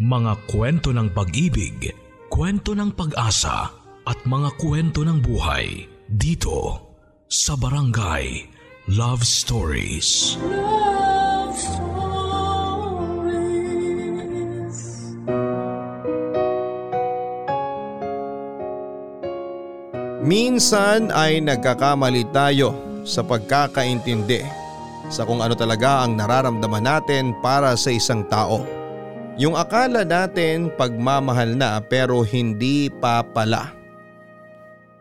Mga kwento ng pag-ibig, kwento ng pag-asa at mga kwento ng buhay dito sa Barangay Love Stories. Love Stories. Minsan ay nagkakamali tayo sa pagkakaintindi sa kung ano talaga ang nararamdaman natin para sa isang tao. Yung akala natin pagmamahal na pero hindi pa pala.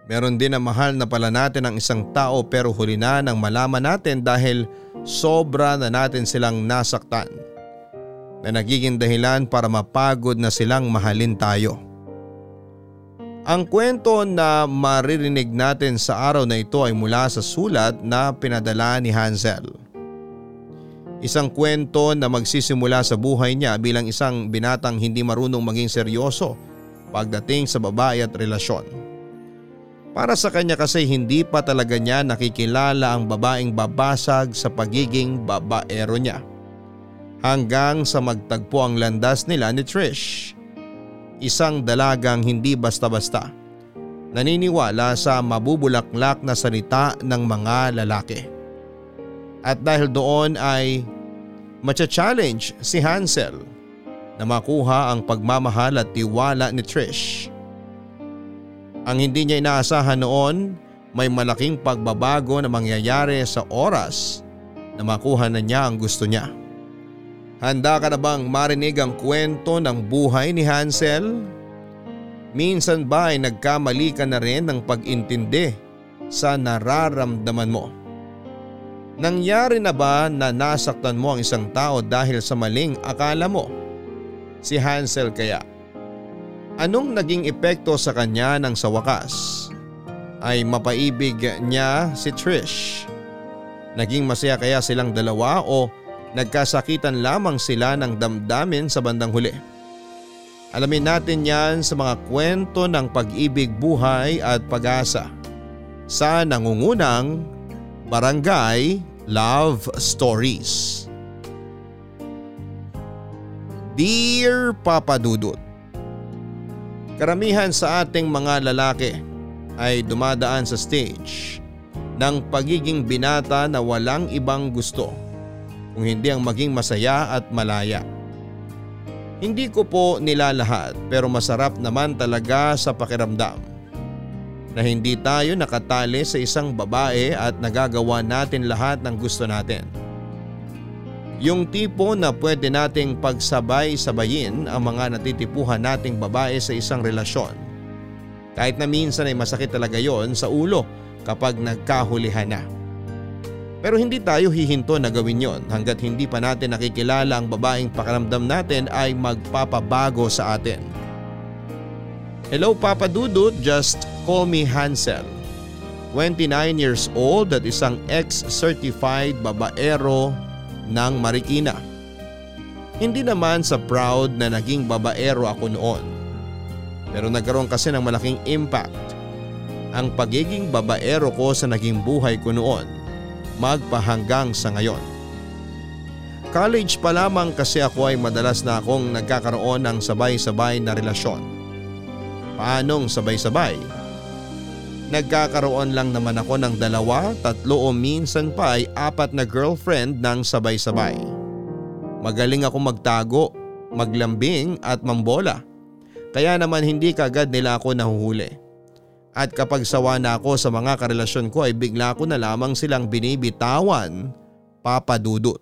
Meron din na mahal na pala natin ang isang tao pero huli na nang malaman natin dahil sobra na natin silang nasaktan. Na nagiging dahilan para mapagod na silang mahalin tayo. Ang kwento na maririnig natin sa araw na ito ay mula sa sulat na pinadala ni Hansel. Isang kwento na magsisimula sa buhay niya bilang isang binatang hindi marunong maging seryoso pagdating sa babae at relasyon. Para sa kanya kasi hindi pa talaga niya nakikilala ang babaeng babasag sa pagiging babaero niya. Hanggang sa magtagpo ang landas nila ni Trish. Isang dalagang hindi basta-basta. Naniniwala sa mabubulaklak na salita ng mga lalaki. At dahil doon ay matcha-challenge si Hansel na makuha ang pagmamahal at tiwala ni Trish. Ang hindi niya inaasahan noon may malaking pagbabago na mangyayari sa oras na makuha na niya ang gusto niya. Handa ka na bang marinig ang kwento ng buhay ni Hansel? Minsan ba ay nagkamali ka na rin ng pag-intindi sa nararamdaman mo? Nangyari na ba na nasaktan mo ang isang tao dahil sa maling akala mo? Si Hansel kaya. Anong naging epekto sa kanya nang sa wakas? Ay mapaibig niya si Trish. Naging masaya kaya silang dalawa o nagkasakitan lamang sila ng damdamin sa bandang huli? Alamin natin yan sa mga kwento ng pag-ibig, buhay at pag-asa sa nangungunang Barangay Love Stories Dear Papa Dudut Karamihan sa ating mga lalaki ay dumadaan sa stage ng pagiging binata na walang ibang gusto kung hindi ang maging masaya at malaya. Hindi ko po nila lahat pero masarap naman talaga sa pakiramdam na hindi tayo nakatali sa isang babae at nagagawa natin lahat ng gusto natin. Yung tipo na pwede nating pagsabay-sabayin ang mga natitipuhan nating babae sa isang relasyon. Kahit na minsan ay masakit talaga yon sa ulo kapag nagkahulihan na. Pero hindi tayo hihinto na gawin yon hanggat hindi pa natin nakikilala ang babaeng pakiramdam natin ay magpapabago sa atin. Hello Papa Dudut, just me Hansel. 29 years old at isang ex-certified babaero ng Marikina. Hindi naman sa proud na naging babaero ako noon. Pero nagkaroon kasi ng malaking impact ang pagiging babaero ko sa naging buhay ko noon magpahanggang sa ngayon. College pa lamang kasi ako ay madalas na akong nagkakaroon ng sabay-sabay na relasyon. Paanong sabay-sabay? Nagkakaroon lang naman ako ng dalawa, tatlo o minsan pa ay apat na girlfriend ng sabay-sabay. Magaling ako magtago, maglambing at mambola. Kaya naman hindi kagad nila ako nahuhuli. At kapag sawa na ako sa mga karelasyon ko ay bigla ko na lamang silang binibitawan, papadudot.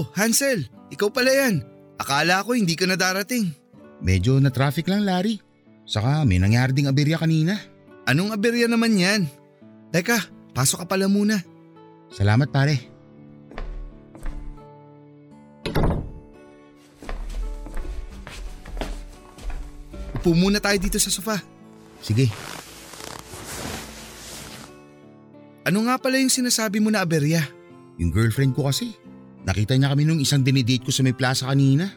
Oh, Hansel, ikaw pala yan. Akala ko hindi ka na darating. Medyo na traffic lang, Larry. Saka may nangyari ding aberya kanina. Anong aberya naman yan? Teka, pasok ka pala muna. Salamat pare. upo muna tayo dito sa sofa. Sige, Ano nga pala yung sinasabi mo na aberya? yung girlfriend ko kasi. Nakita niya kami nung isang dinidate ko sa may plaza kanina.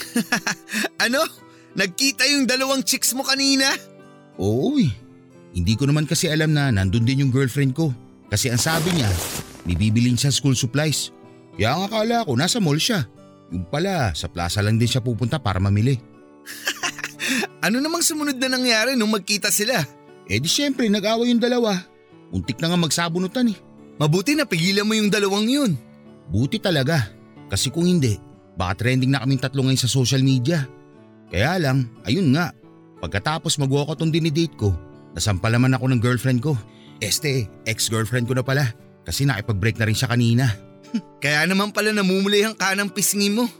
Ano? Nagkita yung dalawang chicks mo kanina? Oo eh. Hindi ko naman kasi alam na nandun din yung girlfriend ko. Kasi ang sabi niya, may bibilin siya school supplies. Kaya ang akala ko nasa mall siya. Yung pala, sa plaza lang din siya pupunta para mamili. Ano namang sumunod na nangyari nung magkita sila? Eh di syempre, nag-away yung dalawa. Untik na nga magsabunutan eh. Mabuti na pigilan mo yung dalawang yun. Buti talaga. Kasi kung hindi, baka trending na kaming tatlo ngayon sa social media. Kaya lang, ayun nga. Pagkatapos mag-walkout tong dinidate ko, nasampal naman ako ng girlfriend ko. Este, ex-girlfriend ko na pala. Kasi nakipag-break na rin siya kanina. Kaya naman pala namumulay ang kanang pisngi mo.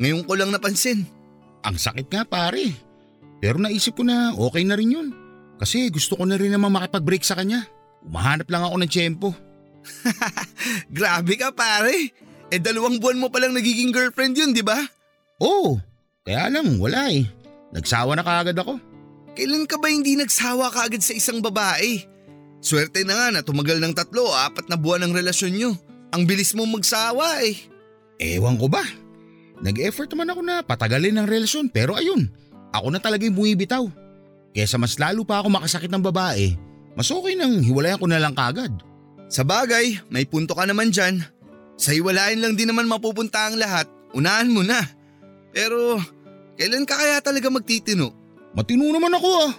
Ngayon ko lang napansin. Ang sakit nga pare. Pero naisip ko na okay na rin yun. Kasi gusto ko na rin naman makipag-break sa kanya. Umahanap lang ako ng tiyempo. Grabe ka pare. Eh dalawang buwan mo palang nagiging girlfriend yun, di ba? Oo, kaya lang wala eh. Nagsawa na kaagad ako. Kailan ka ba hindi nagsawa kaagad sa isang babae? Swerte na nga na tumagal ng tatlo o apat na buwan ng relasyon nyo. Ang bilis mo magsawa eh. Ewan ko ba? Nag-effort naman ako na patagalin ang relasyon pero ayun, ako na talaga yung bumibitaw. Kesa mas lalo pa ako makasakit ng babae, mas okay nang hiwalayan ko na lang kagad. Sa bagay, may punto ka naman dyan. Sa hiwalayan lang din naman mapupunta ang lahat. Unahan mo na. Pero, kailan ka kaya talaga magtitino? Matino naman ako ah.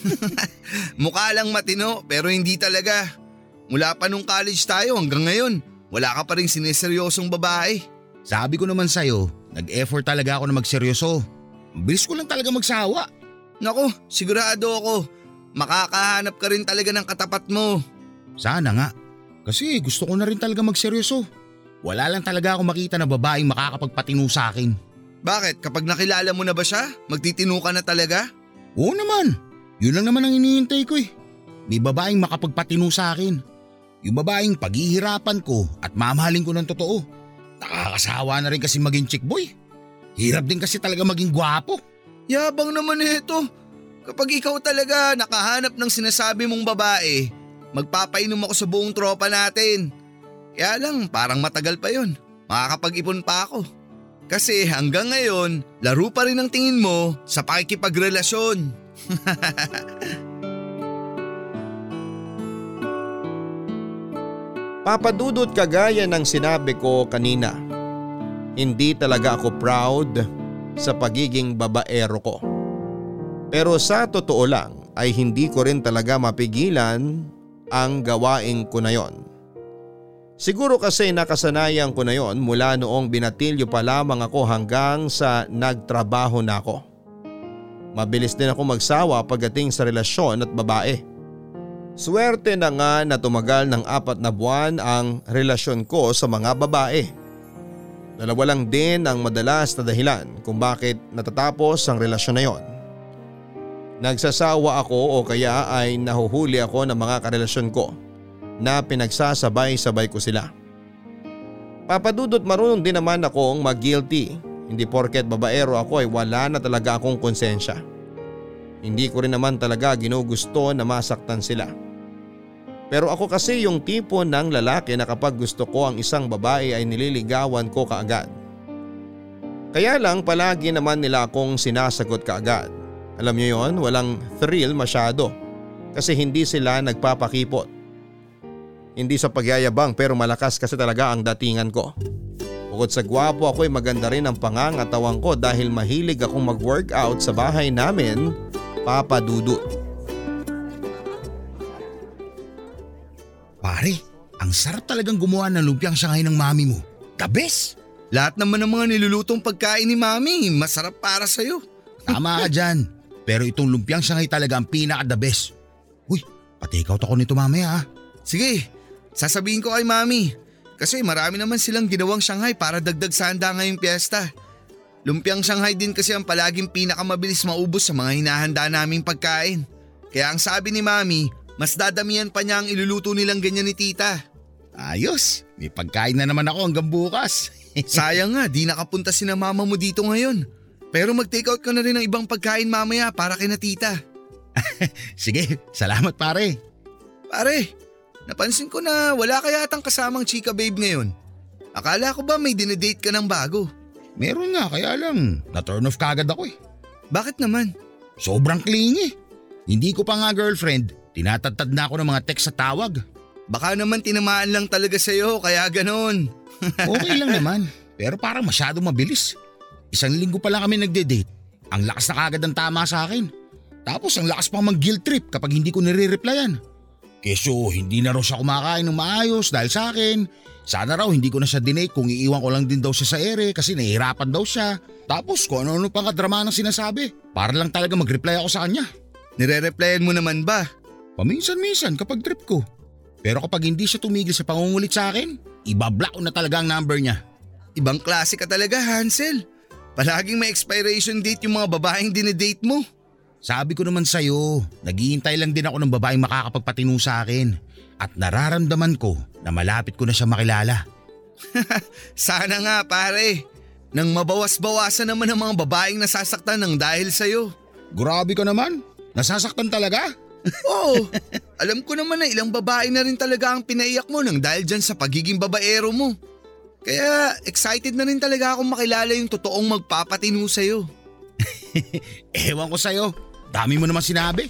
Mukha lang matino pero hindi talaga. Mula pa nung college tayo hanggang ngayon, wala ka pa rin sineseryosong babae. Sabi ko naman sa'yo, nag-effort talaga ako na magseryoso. Bilis ko lang talaga magsawa. Nako, sigurado ako. Makakahanap ka rin talaga ng katapat mo. Sana nga. Kasi gusto ko na rin talaga magseryoso. Wala lang talaga ako makita na babaeng makakapagpatino sa akin. Bakit? Kapag nakilala mo na ba siya, magtitino ka na talaga? Oo naman. Yun lang naman ang hinihintay ko eh. May babaeng makapagpatino sa akin. Yung babaeng paghihirapan ko at mamahalin ko ng totoo. Nakakasawa na rin kasi maging chick boy. Hirap din kasi talaga maging gwapo. Yabang naman ito. Kapag ikaw talaga nakahanap ng sinasabi mong babae, magpapainom ako sa buong tropa natin. Kaya lang parang matagal pa yon. Makakapag-ipon pa ako. Kasi hanggang ngayon, laro pa rin ang tingin mo sa pakikipagrelasyon. Papadudot kagaya ng sinabi ko kanina. Hindi talaga ako proud sa pagiging babaero ko. Pero sa totoo lang ay hindi ko rin talaga mapigilan ang gawain ko na yon. Siguro kasi nakasanayan ko na yon mula noong binatilyo pa lamang ako hanggang sa nagtrabaho na ako. Mabilis din ako magsawa pagdating sa relasyon at babae. Swerte na nga na tumagal ng apat na buwan ang relasyon ko sa mga babae. Dalawa lang din ang madalas na dahilan kung bakit natatapos ang relasyon na yon. Nagsasawa ako o kaya ay nahuhuli ako ng mga karelasyon ko na pinagsasabay-sabay ko sila. Papadudot marunong din naman akong mag-guilty. Hindi porket babaero ako ay wala na talaga akong konsensya. Hindi ko rin naman talaga ginugusto na masaktan sila. Pero ako kasi yung tipo ng lalaki na kapag gusto ko ang isang babae ay nililigawan ko kaagad. Kaya lang palagi naman nila akong sinasagot kaagad. Alam niyo yon, walang thrill masyado kasi hindi sila nagpapakipot. Hindi sa pagyayabang pero malakas kasi talaga ang datingan ko. Bukod sa gwapo ako ay maganda rin ang pangangatawan ko dahil mahilig akong mag-workout sa bahay namin, Papa Dudut. Pare, ang sarap talagang gumawa ng lumpiang sangay ng mami mo. The best! Lahat naman ng mga nilulutong pagkain ni Mami, masarap para sa'yo. Tama ka dyan. Pero itong lumpiang sangay talaga ang pinaka-the best. Uy, pati ikaw ako nito mamaya ah. Sige, sasabihin ko kay Mami. Kasi marami naman silang ginawang Shanghai para dagdag sa handa ngayong piyesta. Lumpiang Shanghai din kasi ang palaging pinakamabilis maubos sa mga hinahanda naming pagkain. Kaya ang sabi ni Mami, mas dadamihan pa niya ang iluluto nilang ganyan ni Tita. Ayos, may pagkain na naman ako hanggang bukas. Sayang nga, di nakapunta si na mama mo dito ngayon. Pero mag-take out ka na rin ng ibang pagkain mamaya para kay na tita. Sige, salamat pare. Pare, napansin ko na wala ka yatang kasamang chika babe ngayon. Akala ko ba may dinedate ka ng bago? Meron nga kaya lang, na-turn off kagad ako eh. Bakit naman? Sobrang clingy. Hindi ko pa nga girlfriend, tinatadtad na ako ng mga text sa tawag. Baka naman tinamaan lang talaga sa'yo kaya ganon. Okay lang naman, pero parang masyado mabilis. Isang linggo pa lang kami nagde-date. Ang lakas na kagad ng tama sa akin. Tapos ang lakas pang mag-guilt trip kapag hindi ko nire-replyan. Keso hindi na raw siya kumakain ng maayos dahil sa akin. Sana raw hindi ko na siya dinate kung iiwan ko lang din daw siya sa ere kasi nahihirapan daw siya. Tapos kung ano-ano pang kadrama ng sinasabi. Para lang talaga mag-reply ako sa kanya. Nire-replyan mo naman ba? Paminsan-minsan kapag trip ko. Pero kapag hindi siya tumigil sa pangungulit sa akin, ibablock ko na talaga ang number niya. Ibang klase ka talaga Hansel. Palaging may expiration date yung mga babaeng dinedate mo. Sabi ko naman sa'yo, naghihintay lang din ako ng babaeng makakapagpatino sa akin. At nararamdaman ko na malapit ko na siya makilala. Sana nga pare. Nang mabawas-bawasan naman ang mga babaeng nasasaktan ng dahil sa'yo. Grabe ka naman, nasasaktan talaga? Oo, alam ko naman na ilang babae na rin talaga ang pinaiyak mo nang dahil dyan sa pagiging babaero mo. Kaya excited na rin talaga akong makilala yung totoong magpapatino sa'yo. Ewan ko sa'yo, dami mo naman sinabi.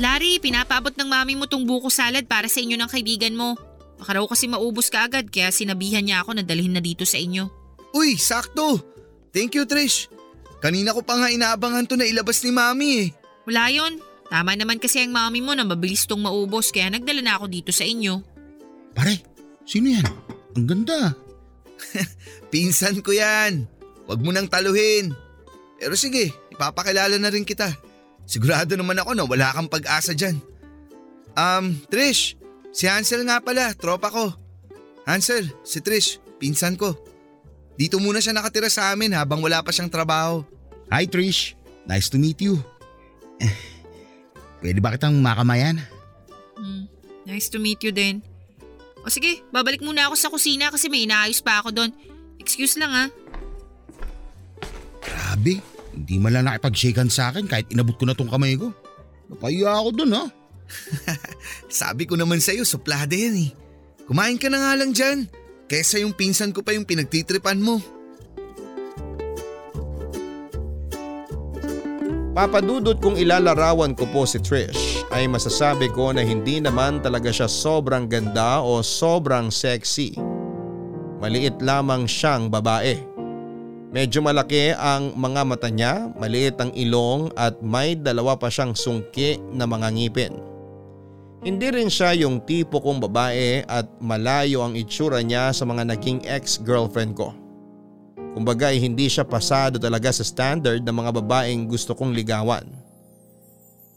Larry, pinapaabot ng mami mo tong buko salad para sa inyo ng kaibigan mo. Baka raw kasi maubos ka agad kaya sinabihan niya ako na dalhin na dito sa inyo. Uy, sakto! Thank you Trish. Kanina ko pa nga inaabangan to na ilabas ni mami eh. Wala yon. Tama naman kasi ang mami mo na mabilis tong maubos kaya nagdala na ako dito sa inyo. Pare, sino yan? Ang ganda. Pinsan ko yan. Huwag mo nang taluhin. Pero sige, ipapakilala na rin kita. Sigurado naman ako na wala kang pag-asa dyan. Um, Trish, si Hansel nga pala, tropa ko. Hansel, si Trish, pinsan ko. Dito muna siya nakatira sa amin habang wala pa siyang trabaho. Hi Trish, nice to meet you. Eh, Pwede ba kitang makamayan? Hmm, nice to meet you din. O sige, babalik muna ako sa kusina kasi may inaayos pa ako doon. Excuse lang ah. Grabe, hindi man lang nakipag-shakehan sa akin kahit inabot ko na tong kamay ko. Napaya ako dun ha. Sabi ko naman sa'yo, suplada yan eh. Kumain ka na nga lang dyan. Kesa yung pinsan ko pa yung pinagtitripan mo. Papadudot kung ilalarawan ko po si Trish ay masasabi ko na hindi naman talaga siya sobrang ganda o sobrang sexy. Maliit lamang siyang babae. Medyo malaki ang mga mata niya, maliit ang ilong at may dalawa pa siyang sungki na mga ngipin. Hindi rin siya yung tipo kong babae at malayo ang itsura niya sa mga naging ex-girlfriend ko. Kumbaga hindi siya pasado talaga sa standard ng mga babaeng gusto kong ligawan.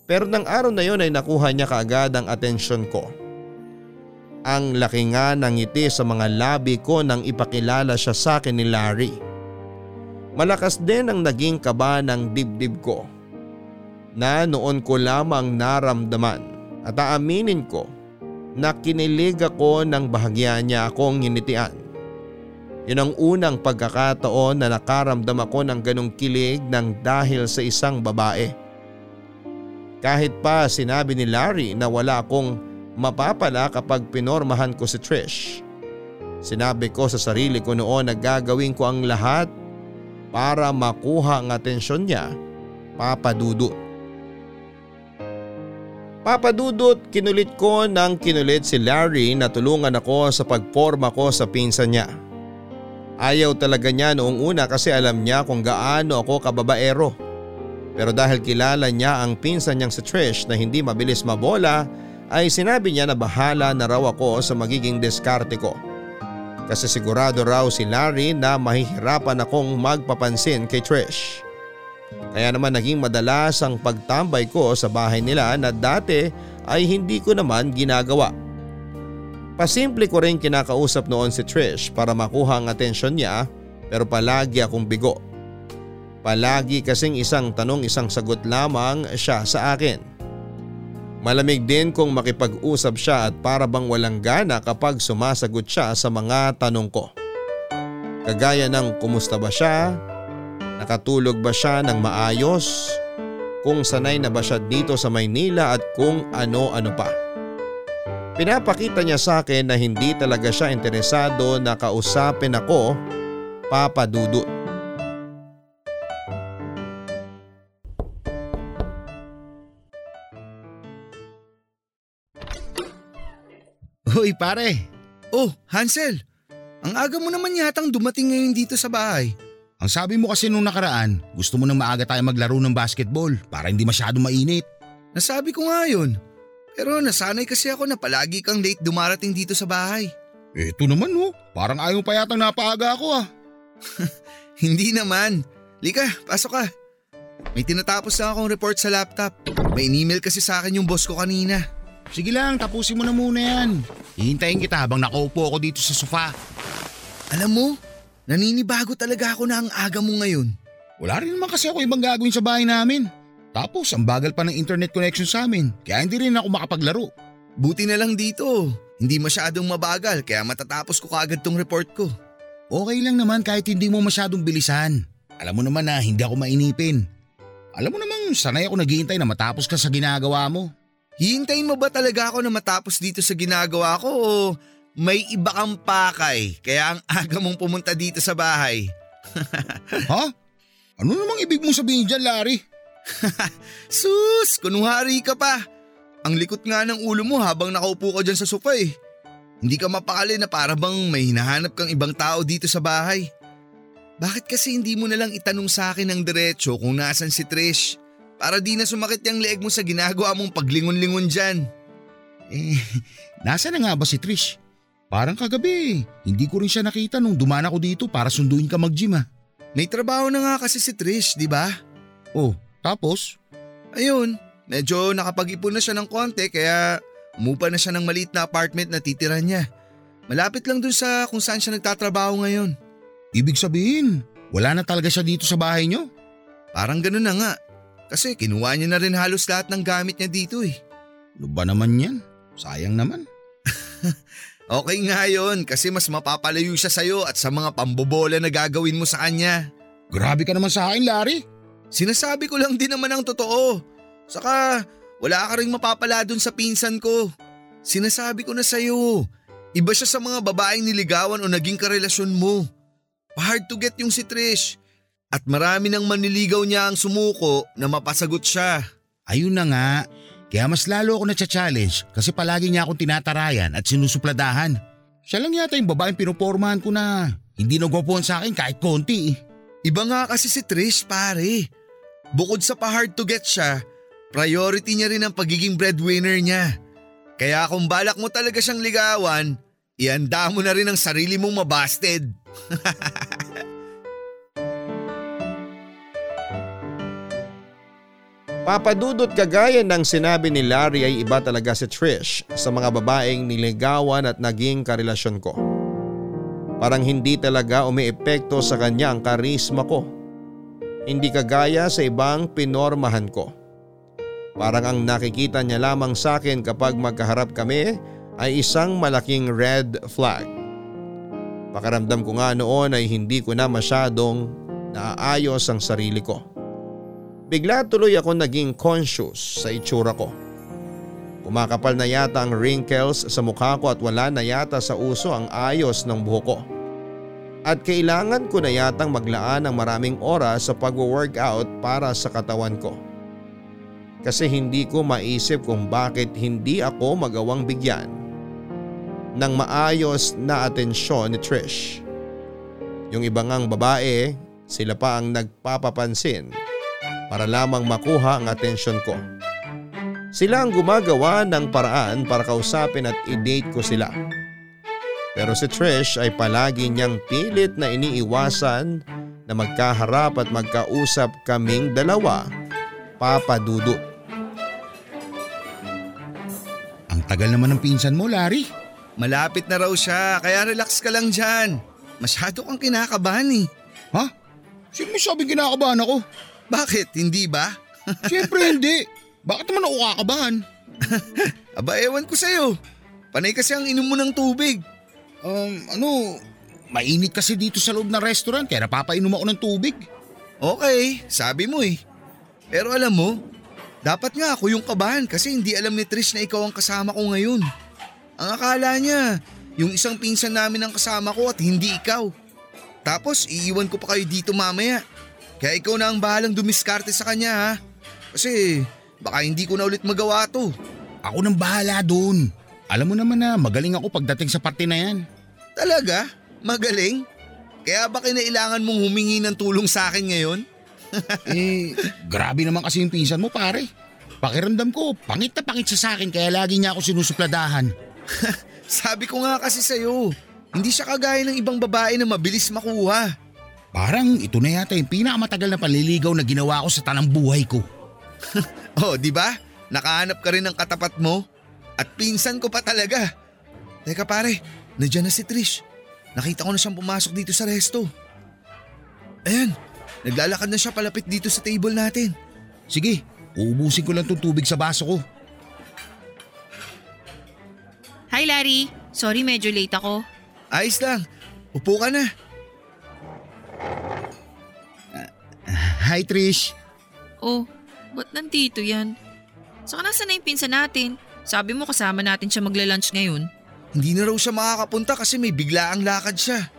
Pero ng araw na yon ay nakuha niya kaagad ang atensyon ko. Ang laki nga ng ngiti sa mga labi ko nang ipakilala siya sa akin ni Larry. Malakas din ang naging kaba ng dibdib ko na noon ko lamang naramdaman at aaminin ko na kinilig ako ng bahagya niya akong nginitian. Yun ang unang pagkakataon na nakaramdam ako ng ganong kilig ng dahil sa isang babae. Kahit pa sinabi ni Larry na wala akong mapapala kapag pinormahan ko si Trish. Sinabi ko sa sarili ko noon na gagawin ko ang lahat para makuha ang atensyon niya, Papa Dudut. Papa Dudut, kinulit ko ng kinulit si Larry na tulungan ako sa pagporma ko sa pinsan niya. Ayaw talaga niya noong una kasi alam niya kung gaano ako kababaero. Pero dahil kilala niya ang pinsan niyang si Trish na hindi mabilis mabola ay sinabi niya na bahala na raw ako sa magiging diskarte ko. Kasi sigurado raw si Larry na mahihirapan akong magpapansin kay Trish. Kaya naman naging madalas ang pagtambay ko sa bahay nila na dati ay hindi ko naman ginagawa. Pasimple ko rin kinakausap noon si Trish para makuha ang atensyon niya pero palagi akong bigo. Palagi kasing isang tanong isang sagot lamang siya sa akin. Malamig din kung makipag-usap siya at para bang walang gana kapag sumasagot siya sa mga tanong ko. Kagaya ng kumusta ba siya, Nakatulog ba siya ng maayos? Kung sanay na ba siya dito sa Maynila at kung ano-ano pa. Pinapakita niya sa akin na hindi talaga siya interesado na kausapin ako, Papa Dudut. Hoy pare, Oh, Hansel. Ang aga mo naman yatang dumating ngayon dito sa bahay. ang sabi mo kasi nung nakaraan, gusto mo nang maaga tayo maglaro ng basketball para hindi masyado mainit. Nasabi ko nga yun. Pero nasanay kasi ako na palagi kang late dumarating dito sa bahay. Eto naman oh, parang ayaw pa yatang napaaga ako ah. Hindi naman. Lika, pasok ka. May tinatapos na akong report sa laptop. May email kasi sa akin yung boss ko kanina. Sige lang, tapusin mo na muna yan. Hihintayin kita habang nakaupo ako dito sa sofa. Alam mo, naninibago talaga ako na ang aga mo ngayon. Wala rin naman kasi ako ibang gagawin sa bahay namin. Tapos ang bagal pa ng internet connection sa amin, kaya hindi rin ako makapaglaro. Buti na lang dito. Hindi masyadong mabagal kaya matatapos ko kaagad tong report ko. Okay lang naman kahit hindi mo masyadong bilisan. Alam mo naman na hindi ako mainipin. Alam mo namang sanay ako naghihintay na matapos ka sa ginagawa mo. Hihintayin mo ba talaga ako na matapos dito sa ginagawa ko o may iba kang pakay kaya ang aga mong pumunta dito sa bahay? Ha? Ano namang ibig mong sabihin dyan, Larry? Sus, kunwari ka pa. Ang likot nga ng ulo mo habang nakaupo ka dyan sa sofa eh. Hindi ka mapakali na para bang may hinahanap kang ibang tao dito sa bahay. Bakit kasi hindi mo na lang itanong sa akin ng diretsyo kung nasan si Trish? Para di na sumakit yung leeg mo sa ginagawa mong paglingon-lingon dyan. Eh, nasa na nga ba si Trish? Parang kagabi, hindi ko rin siya nakita nung dumaan ako dito para sunduin ka mag-gym ah. May trabaho na nga kasi si Trish, di ba? Oh, tapos? Ayun, medyo nakapag-ipon na siya ng konti kaya umupa na siya ng maliit na apartment na titira niya. Malapit lang dun sa kung saan siya nagtatrabaho ngayon. Ibig sabihin, wala na talaga siya dito sa bahay niyo? Parang ganun na nga. Kasi kinuha niya na rin halos lahat ng gamit niya dito eh. Ano ba naman yan? Sayang naman. Okay nga yun kasi mas mapapalayo siya sa'yo at sa mga pambobola na gagawin mo sa kanya. Grabe ka naman sa akin, Larry. Sinasabi ko lang din naman ang totoo. Saka wala ka rin mapapala dun sa pinsan ko. Sinasabi ko na sa'yo, iba siya sa mga babaeng niligawan o naging karelasyon mo. Hard to get yung si Trish. At marami nang maniligaw niya ang sumuko na mapasagot siya. Ayun na nga. Kaya mas lalo ako na-challenge kasi palagi niya akong tinatarayan at sinusupladahan. Siya lang yata yung babaeng pinupormahan ko na hindi nagwapuan sa akin kahit konti. Iba nga kasi si Trish pare. Bukod sa pa-hard to get siya, priority niya rin ang pagiging breadwinner niya. Kaya kung balak mo talaga siyang ligawan, ihanda mo na rin ang sarili mong mabasted. Papadudot kagaya ng sinabi ni Larry ay iba talaga si Trish sa mga babaeng niligawan at naging karelasyon ko. Parang hindi talaga umiepekto sa kanya ang karisma ko. Hindi kagaya sa ibang pinormahan ko. Parang ang nakikita niya lamang sa akin kapag magkaharap kami ay isang malaking red flag. Pakaramdam ko nga noon ay hindi ko na masyadong naaayos ang sarili ko. Bigla tuloy ako naging conscious sa itsura ko. Kumakapal na yata ang wrinkles sa mukha ko at wala na yata sa uso ang ayos ng buhok ko. At kailangan ko na yatang maglaan ng maraming oras sa pag-workout para sa katawan ko. Kasi hindi ko maisip kung bakit hindi ako magawang bigyan ng maayos na atensyon ni Trish. Yung ibang ang babae, sila pa ang nagpapapansin para lamang makuha ang atensyon ko. Sila ang gumagawa ng paraan para kausapin at i-date ko sila. Pero si Trish ay palagi niyang pilit na iniiwasan na magkaharap at magkausap kaming dalawa, Papa Dudu. Ang tagal naman ng pinsan mo, Larry. Malapit na raw siya, kaya relax ka lang dyan. Masyado kang kinakabahan eh. Ha? Sino mo sabing kinakabahan ako? Bakit, hindi ba? Siyempre hindi. Bakit naman ako kakabahan? Aba ewan ko sa'yo. Panay kasi ang inom mo ng tubig. Um, ano, mainit kasi dito sa loob ng restaurant kaya napapainom ako ng tubig. Okay, sabi mo eh. Pero alam mo, dapat nga ako yung kabahan kasi hindi alam ni Trish na ikaw ang kasama ko ngayon. Ang akala niya, yung isang pinsan namin ang kasama ko at hindi ikaw. Tapos iiwan ko pa kayo dito mamaya. Kaya ikaw na ang bahalang dumiskarte sa kanya ha. Kasi baka hindi ko na ulit magawa to. Ako nang bahala doon. Alam mo naman na magaling ako pagdating sa parte na yan. Talaga? Magaling? Kaya ba kinailangan mong humingi ng tulong sa akin ngayon? eh, grabe naman kasi yung pinsan mo pare. Pakiramdam ko, pangit na pangit siya sa akin kaya lagi niya ako sinusupladahan. Sabi ko nga kasi sa'yo, hindi siya kagaya ng ibang babae na mabilis makuha. Parang ito na yata yung pinakamatagal na panliligaw na ginawa ko sa tanang buhay ko. oh, di ba? Nakahanap ka rin ng katapat mo? At pinsan ko pa talaga. Teka pare, nandiyan na si Trish. Nakita ko na siyang pumasok dito sa resto. Ayan, naglalakad na siya palapit dito sa table natin. Sige, uubusin ko lang itong tubig sa baso ko. Hi Larry, sorry medyo late ako. Ayos lang, upo ka na. Hi Trish. Oh, ba't nandito yan? Saka nasa na yung pinsan natin? Sabi mo kasama natin siya magla-lunch ngayon. Hindi na raw siya makakapunta kasi may biglaang lakad siya.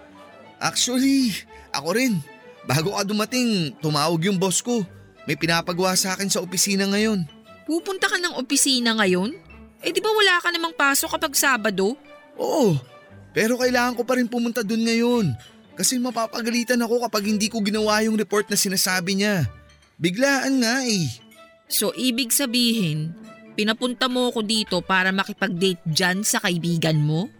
Actually, ako rin. Bago ka dumating, tumawag yung boss ko. May pinapagawa sa akin sa opisina ngayon. Pupunta ka ng opisina ngayon? Eh di ba wala ka namang pasok kapag Sabado? Oo, pero kailangan ko pa rin pumunta dun ngayon. Kasi mapapagalitan ako kapag hindi ko ginawa yung report na sinasabi niya. Biglaan nga eh. So ibig sabihin, pinapunta mo ako dito para makipag-date dyan sa kaibigan mo?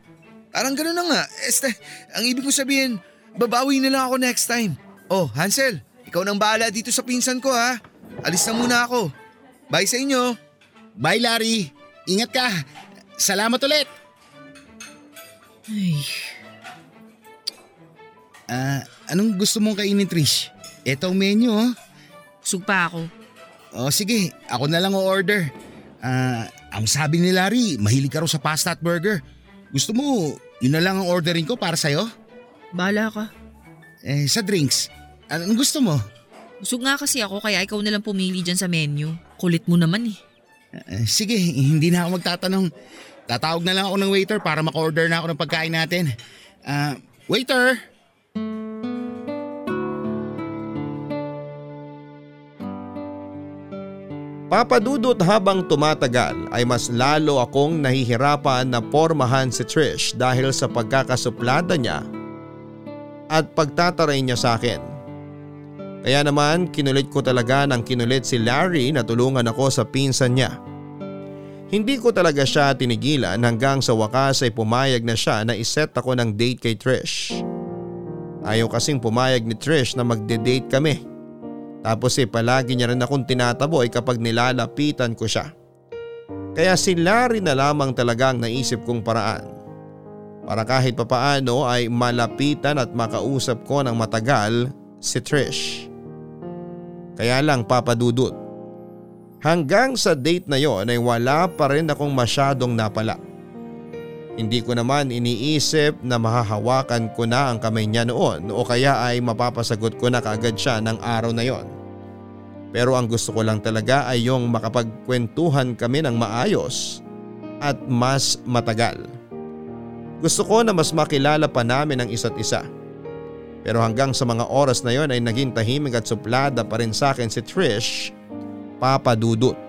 Parang gano'n na nga. Este, ang ibig ko sabihin, babawi na lang ako next time. Oh, Hansel, ikaw nang bahala dito sa pinsan ko ha. Alis na muna ako. Bye sa inyo. Bye Larry. Ingat ka. Salamat ulit. Ay, Ah, anong gusto mong kainin Trish? Ito ang menu oh. sugpa ako. O sige, ako na lang o-order. Ah, ang sabi ni Larry, mahilig ka raw sa pasta at burger. Gusto mo, yun na lang ang ordering ko para sa'yo? Bahala ka. Eh, sa drinks, anong gusto mo? Busog nga kasi ako kaya ikaw na lang pumili dyan sa menu. Kulit mo naman eh. Eh, sige, hindi na ako magtatanong. Tatawag na lang ako ng waiter para maka-order na ako ng pagkain natin. Ah, waiter! Papadudot habang tumatagal ay mas lalo akong nahihirapan na pormahan si Trish dahil sa pagkakasuplada niya at pagtataray niya sa akin. Kaya naman kinulit ko talaga ng kinulit si Larry na tulungan ako sa pinsan niya. Hindi ko talaga siya tinigilan hanggang sa wakas ay pumayag na siya na iset ako ng date kay Trish. Ayaw kasing pumayag ni Trish na magde-date kami. Tapos eh palagi niya rin akong tinataboy kapag nilalapitan ko siya. Kaya si Larry na lamang talagang naisip kong paraan. Para kahit papaano ay malapitan at makausap ko ng matagal si Trish. Kaya lang papadudot. Hanggang sa date na yon ay wala pa rin akong masyadong napala. Hindi ko naman iniisip na mahahawakan ko na ang kamay niya noon o kaya ay mapapasagot ko na kaagad siya ng araw na yon. Pero ang gusto ko lang talaga ay yung makapagkwentuhan kami ng maayos at mas matagal. Gusto ko na mas makilala pa namin ang isa't isa. Pero hanggang sa mga oras na yon ay naging tahimik at suplada pa rin sa akin si Trish, Papa Dudut.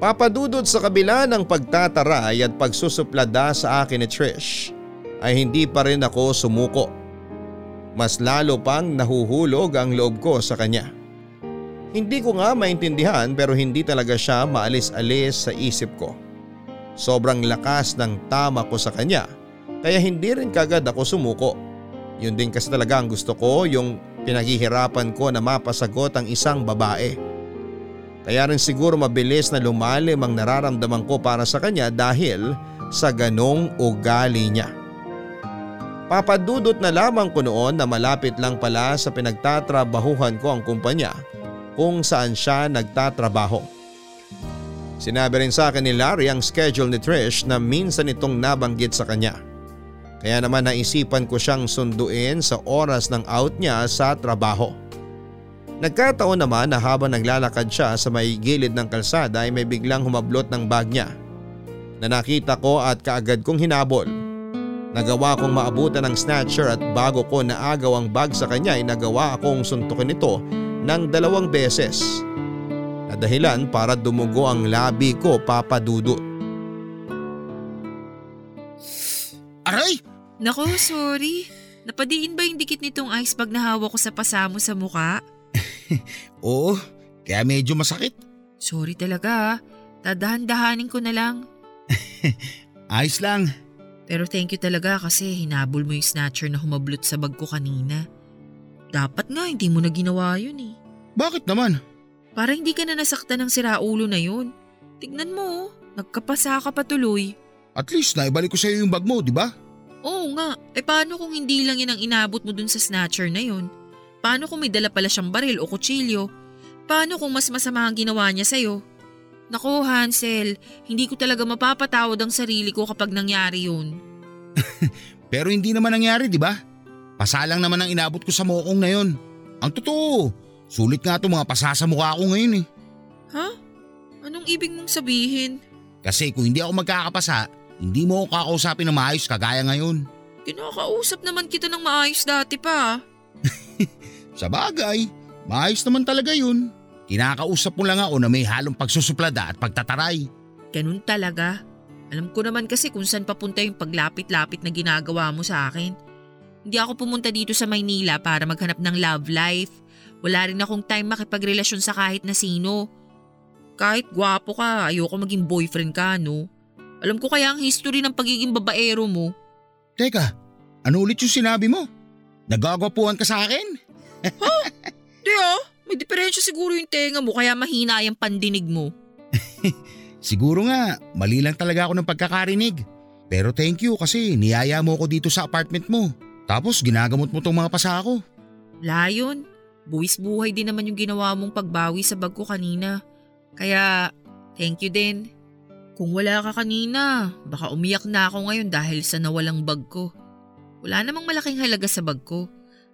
Papadudod sa kabila ng pagtataray at pagsusuplada sa akin ni Trish ay hindi pa rin ako sumuko. Mas lalo pang nahuhulog ang loob ko sa kanya. Hindi ko nga maintindihan pero hindi talaga siya maalis-alis sa isip ko. Sobrang lakas ng tama ko sa kanya kaya hindi rin kagad ako sumuko. Yun din kasi talaga ang gusto ko yung pinaghihirapan ko na mapasagot ang isang babae. Kaya rin siguro mabilis na lumalim ang nararamdaman ko para sa kanya dahil sa ganong ugali niya. Papadudot na lamang ko noon na malapit lang pala sa pinagtatrabahuhan ko ang kumpanya kung saan siya nagtatrabaho. Sinabi rin sa akin ni Larry ang schedule ni Trish na minsan itong nabanggit sa kanya. Kaya naman naisipan ko siyang sunduin sa oras ng out niya sa trabaho. Nagkataon naman na habang naglalakad siya sa may gilid ng kalsada ay may biglang humablot ng bag niya na nakita ko at kaagad kong hinabol. Nagawa kong maabutan ng snatcher at bago ko naagaw ang bag sa kanya ay nagawa akong suntukin ito ng dalawang beses. Na dahilan para dumugo ang labi ko papadudot. Aray! Nako, sorry. Napadiin ba yung dikit nitong ice bag na hawak ko sa pasamo sa muka? Oo, kaya medyo masakit. Sorry talaga ah. Dadahan-dahanin ko na lang. Ayos lang. Pero thank you talaga kasi hinabol mo yung snatcher na humablot sa bag ko kanina. Dapat nga hindi mo na ginawa yun eh. Bakit naman? Para hindi ka na nasaktan ng siraulo na yun. Tignan mo, oh, nagkapasa ka pa tuloy. At least naibalik ko sa iyo yung bag mo, di ba? Oo nga, eh paano kung hindi lang yan ang inabot mo dun sa snatcher na yun? Paano kung may dala pala siyang baril o kutsilyo? Paano kung mas masama ang ginawa niya sa'yo? Nako Hansel, hindi ko talaga mapapatawad ang sarili ko kapag nangyari yun. Pero hindi naman nangyari, di ba? Pasalang naman ang inabot ko sa mokong na yon. Ang totoo, sulit nga itong mga pasa sa mukha ko ngayon eh. Ha? Anong ibig mong sabihin? Kasi kung hindi ako magkakapasa, hindi mo ako kakausapin na maayos kagaya ngayon. Kinakausap naman kita ng maayos dati pa. Sa bagay, maayos naman talaga yun. Kinakausap mo lang ako na may halong pagsusuplada at pagtataray. Ganun talaga. Alam ko naman kasi kung saan papunta yung paglapit-lapit na ginagawa mo sa akin. Hindi ako pumunta dito sa Maynila para maghanap ng love life. Wala rin akong time makipagrelasyon sa kahit na sino. Kahit gwapo ka, ayoko maging boyfriend ka, no? Alam ko kaya ang history ng pagiging babaero mo. Teka, ano ulit yung sinabi mo? Nagagwapuhan ka sa akin? Di ah, may diferensya siguro yung tenga mo kaya mahina yung pandinig mo. Siguro nga, mali lang talaga ako ng pagkakarinig. Pero thank you kasi niyaya mo ako dito sa apartment mo. Tapos ginagamot mo tong mga pasa ko. Layon, buwis buhay din naman yung ginawa mong pagbawi sa bag ko kanina. Kaya, thank you din. Kung wala ka kanina, baka umiyak na ako ngayon dahil sa nawalang bag ko. Wala namang malaking halaga sa bag ko.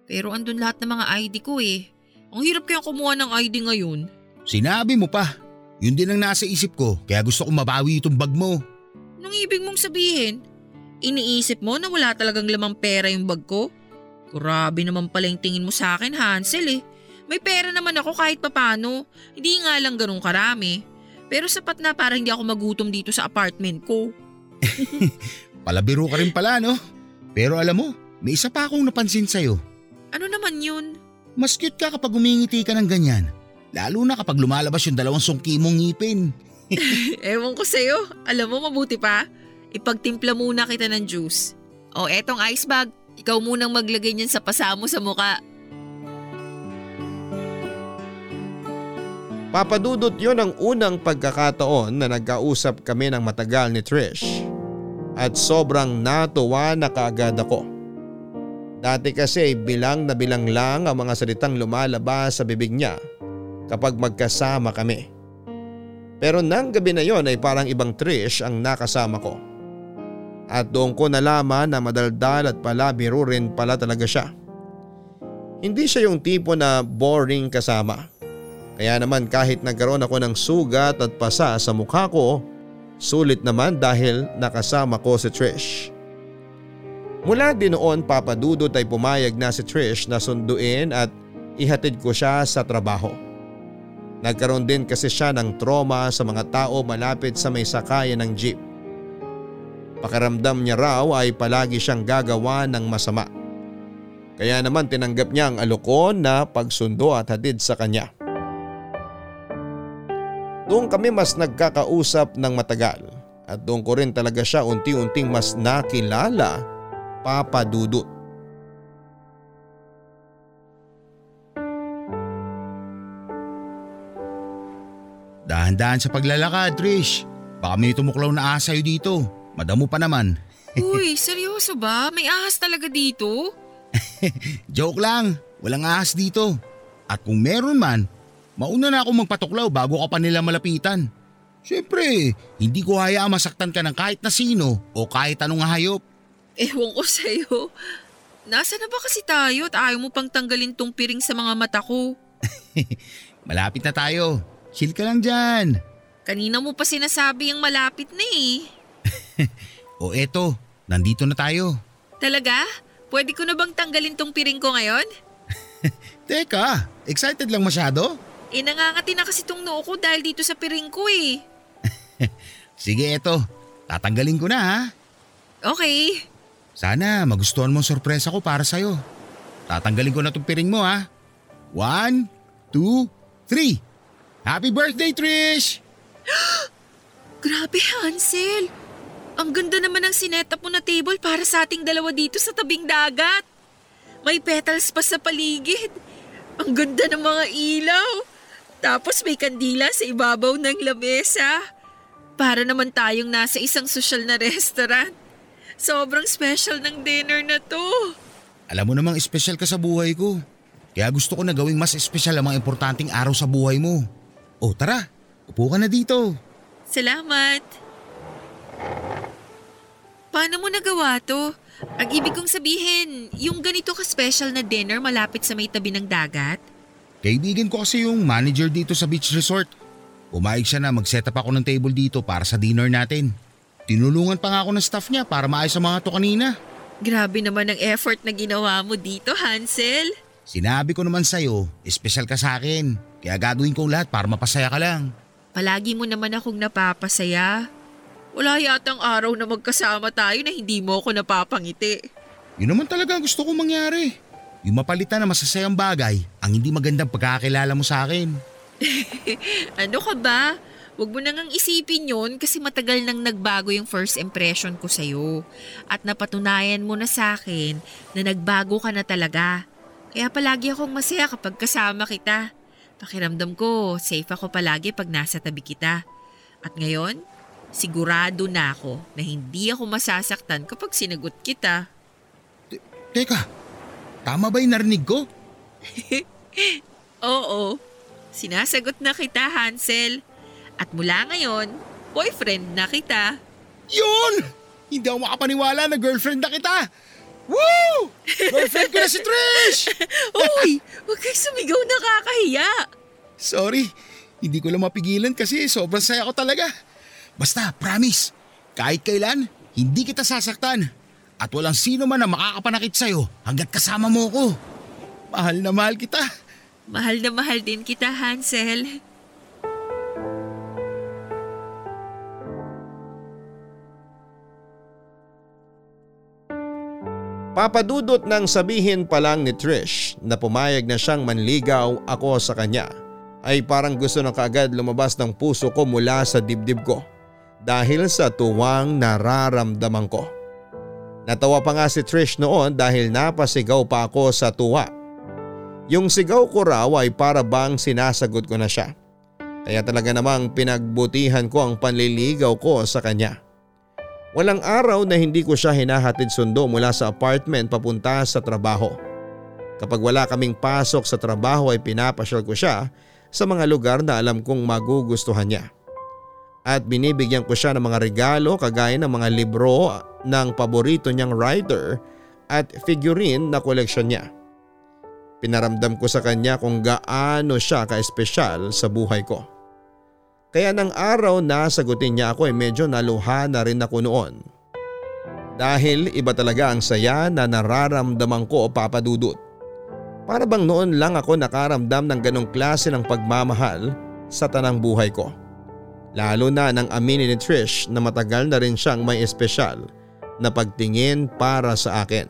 Pero andun lahat ng mga ID ko eh. Ang hirap kayang kumuha ng ID ngayon. Sinabi mo pa. Yun din ang nasa isip ko kaya gusto kong mabawi itong bag mo. Anong ibig mong sabihin? Iniisip mo na wala talagang lamang pera yung bag ko? Grabe naman pala yung tingin mo sa akin, Hansel eh. May pera naman ako kahit papano. Hindi nga lang ganun karami. Pero sapat na para hindi ako magutom dito sa apartment ko. Palabiro ka rin pala no? Pero alam mo, may isa pa akong napansin sa'yo. Ano naman yun? Mas cute ka kapag umingiti ka ng ganyan. Lalo na kapag lumalabas yung dalawang sungki mong ngipin. Ewan ko sa'yo. Alam mo, mabuti pa. Ipagtimpla muna kita ng juice. O etong ice bag. Ikaw munang maglagay niyan sa pasamo sa muka. Papadudot yon ang unang pagkakataon na nagkausap kami ng matagal ni Trish. At sobrang natuwa na kaagad ako. Dati kasi bilang na bilang lang ang mga salitang lumalabas sa bibig niya kapag magkasama kami. Pero nang gabi na yon ay parang ibang Trish ang nakasama ko. At doon ko nalaman na madaldal at palabiro rin pala talaga siya. Hindi siya yung tipo na boring kasama. Kaya naman kahit nagkaroon ako ng sugat at pasa sa mukha ko, sulit naman dahil nakasama ko si Trish. Mula din noon papadudot ay pumayag na si Trish na sunduin at ihatid ko siya sa trabaho. Nagkaroon din kasi siya ng trauma sa mga tao malapit sa may sakayan ng jeep. Pakaramdam niya raw ay palagi siyang gagawa ng masama. Kaya naman tinanggap niya ang alokon na pagsundo at hatid sa kanya. Doon kami mas nagkakausap ng matagal at doon ko rin talaga siya unti-unting mas nakilala Papa Dudut. Dahan-dahan sa paglalakad, Trish. Baka may tumuklaw na ahas sa'yo dito. Madamo pa naman. Uy, seryoso ba? May ahas talaga dito? Joke lang, walang ahas dito. At kung meron man, mauna na ako magpatuklaw bago ka pa nila malapitan. Siyempre, hindi ko hayaang masaktan ka ng kahit na sino o kahit anong hayop. Ewan ko sa'yo. Nasa na ba kasi tayo at ayaw mo pang tanggalin tong piring sa mga mata ko? Malapit na tayo. Chill ka lang dyan. Kanina mo pa sinasabi yung malapit na eh. O eto, nandito na tayo. Talaga? Pwede ko na bang tanggalin tong piring ko ngayon? Teka, excited lang masyado? Eh nangangati na kasi tong noo ko dahil dito sa piring ko eh. Sige eto, tatanggalin ko na ha. Okay. Sana magustuhan mo ang sorpresa ko para sa'yo. Tatanggalin ko na tong piring mo ha. One, two, three. Happy birthday, Trish! Grabe Hansel. Ang ganda naman ng sinetap mo na table para sa ating dalawa dito sa tabing dagat. May petals pa sa paligid. Ang ganda ng mga ilaw. Tapos may kandila sa ibabaw ng lamesa. Para naman tayong nasa isang social na restaurant. Sobrang special ng dinner na to. Alam mo namang espesyal ka sa buhay ko. Kaya gusto ko na gawing mas espesyal ang mga importanteng araw sa buhay mo. O tara, upo ka na dito. Salamat. Paano mo nagawa to? Ang ibig kong sabihin, yung ganito ka-special na dinner malapit sa may tabi ng dagat? Kaibigan ko kasi yung manager dito sa beach resort. Umayag siya na mag-set up ako ng table dito para sa dinner natin. Tinulungan pa nga ako ng staff niya para maayos ang mga to kanina. Grabe naman ang effort na ginawa mo dito, Hansel. Sinabi ko naman sa'yo, espesyal ka sa akin. Kaya gagawin ko lahat para mapasaya ka lang. Palagi mo naman akong napapasaya. Wala yatang araw na magkasama tayo na hindi mo ako napapangiti. Yun naman talaga ang gusto kong mangyari. Yung mapalitan na masasayang bagay ang hindi magandang pagkakilala mo sa akin. Ano ka ba? Huwag mo nang isipin yon kasi matagal nang nagbago yung first impression ko sa'yo. At napatunayan mo na sa akin na nagbago ka na talaga. Kaya palagi akong masaya kapag kasama kita. Pakiramdam ko, safe ako palagi pag nasa tabi kita. At ngayon, sigurado na ako na hindi ako masasaktan kapag sinagot kita. Teka, tama ba yung narinig ko? Oo, sinasagot na kita, Hansel. At mula ngayon, boyfriend na kita. Yun! Hindi ako makapaniwala na girlfriend na kita. Woo! Girlfriend ko na si Trish! Uy, huwag kang sumigaw nakakahiya. Sorry, hindi ko lang mapigilan kasi sobrang saya ko talaga. Basta, promise, kahit kailan, hindi kita sasaktan. At walang sino man na makakapanakit sa'yo hanggat kasama mo ko. Mahal na mahal kita. Mahal na mahal din kita, Hansel. Papadudot nang sabihin pa lang ni Trish na pumayag na siyang manligaw ako sa kanya ay parang gusto na kaagad lumabas ng puso ko mula sa dibdib ko dahil sa tuwang nararamdaman ko. Natawa pa nga si Trish noon dahil napasigaw pa ako sa tuwa. Yung sigaw ko raw ay para bang sinasagot ko na siya. Kaya talaga namang pinagbutihan ko ang panliligaw ko sa kanya. Walang araw na hindi ko siya hinahatid sundo mula sa apartment papunta sa trabaho. Kapag wala kaming pasok sa trabaho ay pinapasyal ko siya sa mga lugar na alam kong magugustuhan niya. At binibigyan ko siya ng mga regalo kagaya ng mga libro ng paborito niyang writer at figurine na koleksyon niya. Pinaramdam ko sa kanya kung gaano siya ka-espesyal sa buhay ko. Kaya nang araw na sagutin niya ako ay medyo naluha na rin ako noon. Dahil iba talaga ang saya na nararamdaman ko papadudot. Para bang noon lang ako nakaramdam ng ganong klase ng pagmamahal sa tanang buhay ko. Lalo na nang aminin ni Trish na matagal na rin siyang may espesyal na pagtingin para sa akin.